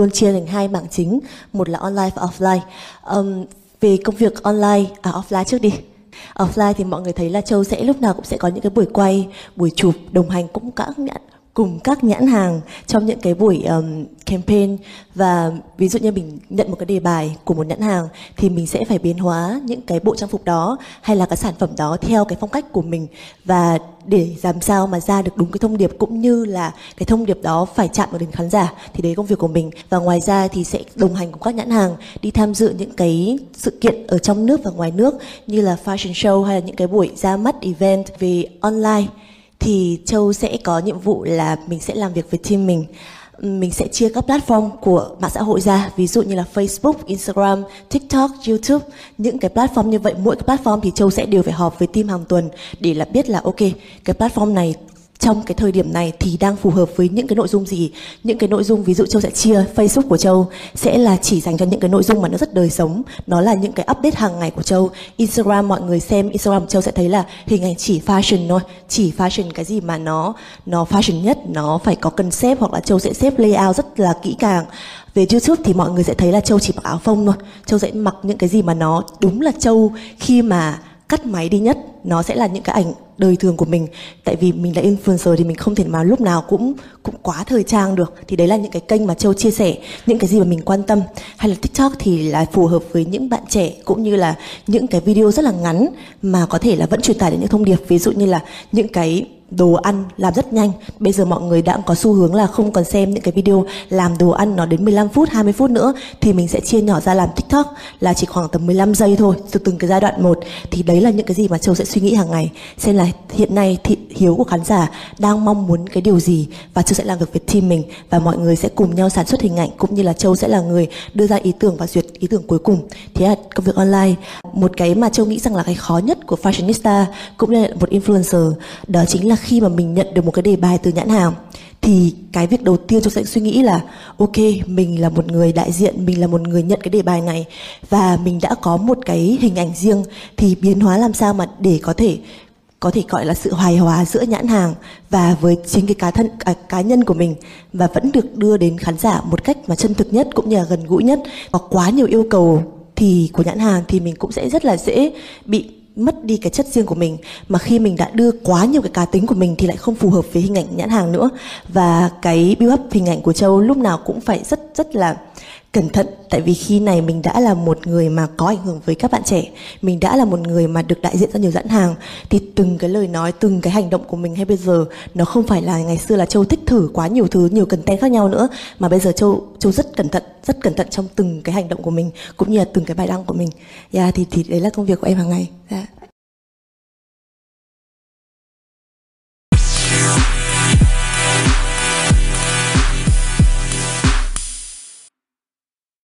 luôn chia thành hai mảng chính, một là online và offline. Um, về công việc online, à offline trước đi. Offline thì mọi người thấy là Châu sẽ lúc nào cũng sẽ có những cái buổi quay, buổi chụp đồng hành cũng các cùng các nhãn hàng trong những cái buổi um, campaign. Và ví dụ như mình nhận một cái đề bài của một nhãn hàng thì mình sẽ phải biến hóa những cái bộ trang phục đó hay là cái sản phẩm đó theo cái phong cách của mình. Và để làm sao mà ra được đúng cái thông điệp cũng như là cái thông điệp đó phải chạm vào đến khán giả thì đấy công việc của mình. Và ngoài ra thì sẽ đồng hành cùng các nhãn hàng đi tham dự những cái sự kiện ở trong nước và ngoài nước như là fashion show hay là những cái buổi ra mắt event về online thì Châu sẽ có nhiệm vụ là mình sẽ làm việc với team mình. Mình sẽ chia các platform của mạng xã hội ra ví dụ như là Facebook, Instagram, TikTok, YouTube. Những cái platform như vậy mỗi cái platform thì Châu sẽ đều phải họp với team hàng tuần để là biết là ok cái platform này trong cái thời điểm này thì đang phù hợp với những cái nội dung gì? Những cái nội dung ví dụ châu sẽ chia facebook của châu sẽ là chỉ dành cho những cái nội dung mà nó rất đời sống. Nó là những cái update hàng ngày của châu. Instagram, mọi người xem instagram của châu sẽ thấy là hình ảnh chỉ fashion thôi. Chỉ fashion cái gì mà nó nó fashion nhất, nó phải có concept hoặc là châu sẽ xếp layout rất là kỹ càng. Về YouTube thì mọi người sẽ thấy là Châu chỉ mặc áo phông thôi. Châu sẽ mặc những cái gì mà nó đúng là Châu khi mà cắt máy đi nhất. Nó sẽ là những cái ảnh đời thường của mình. Tại vì mình là influencer thì mình không thể mà lúc nào cũng cũng quá thời trang được. Thì đấy là những cái kênh mà châu chia sẻ, những cái gì mà mình quan tâm. Hay là tiktok thì là phù hợp với những bạn trẻ, cũng như là những cái video rất là ngắn mà có thể là vẫn truyền tải đến những thông điệp. Ví dụ như là những cái đồ ăn làm rất nhanh. Bây giờ mọi người đã có xu hướng là không còn xem những cái video làm đồ ăn nó đến 15 phút 20 phút nữa thì mình sẽ chia nhỏ ra làm tiktok là chỉ khoảng tầm 15 giây thôi, từ từng cái giai đoạn một. Thì đấy là những cái gì mà châu sẽ suy nghĩ hàng ngày, xem là hiện nay thị hiếu của khán giả đang mong muốn cái điều gì và châu sẽ làm việc với team mình và mọi người sẽ cùng nhau sản xuất hình ảnh cũng như là châu sẽ là người đưa ra ý tưởng và duyệt ý tưởng cuối cùng. Thế là công việc online, một cái mà châu nghĩ rằng là cái khó nhất của fashionista cũng như là một influencer, đó chính là khi mà mình nhận được một cái đề bài từ nhãn hàng, thì cái việc đầu tiên châu sẽ suy nghĩ là, ok, mình là một người đại diện, mình là một người nhận cái đề bài này, và mình đã có một cái hình ảnh riêng, thì biến hóa làm sao mà để có thể có thể gọi là sự hài hòa giữa nhãn hàng và với chính cái cá thân à, cá nhân của mình và vẫn được đưa đến khán giả một cách mà chân thực nhất cũng như là gần gũi nhất. Có quá nhiều yêu cầu thì của nhãn hàng thì mình cũng sẽ rất là dễ bị mất đi cái chất riêng của mình. Mà khi mình đã đưa quá nhiều cái cá tính của mình thì lại không phù hợp với hình ảnh nhãn hàng nữa. Và cái build up hình ảnh của châu lúc nào cũng phải rất rất là cẩn thận tại vì khi này mình đã là một người mà có ảnh hưởng với các bạn trẻ. Mình đã là một người mà được đại diện ra nhiều nhãn hàng. Thì từng cái lời nói từng cái hành động của mình hay bây giờ nó không phải là ngày xưa là châu thích thử quá nhiều thứ nhiều content khác nhau nữa. Mà bây giờ châu châu rất cẩn thận rất cẩn thận trong từng cái hành động của mình cũng như là từng cái bài đăng của mình. Yeah, thì thì đấy là công việc của em hàng ngày. Yeah.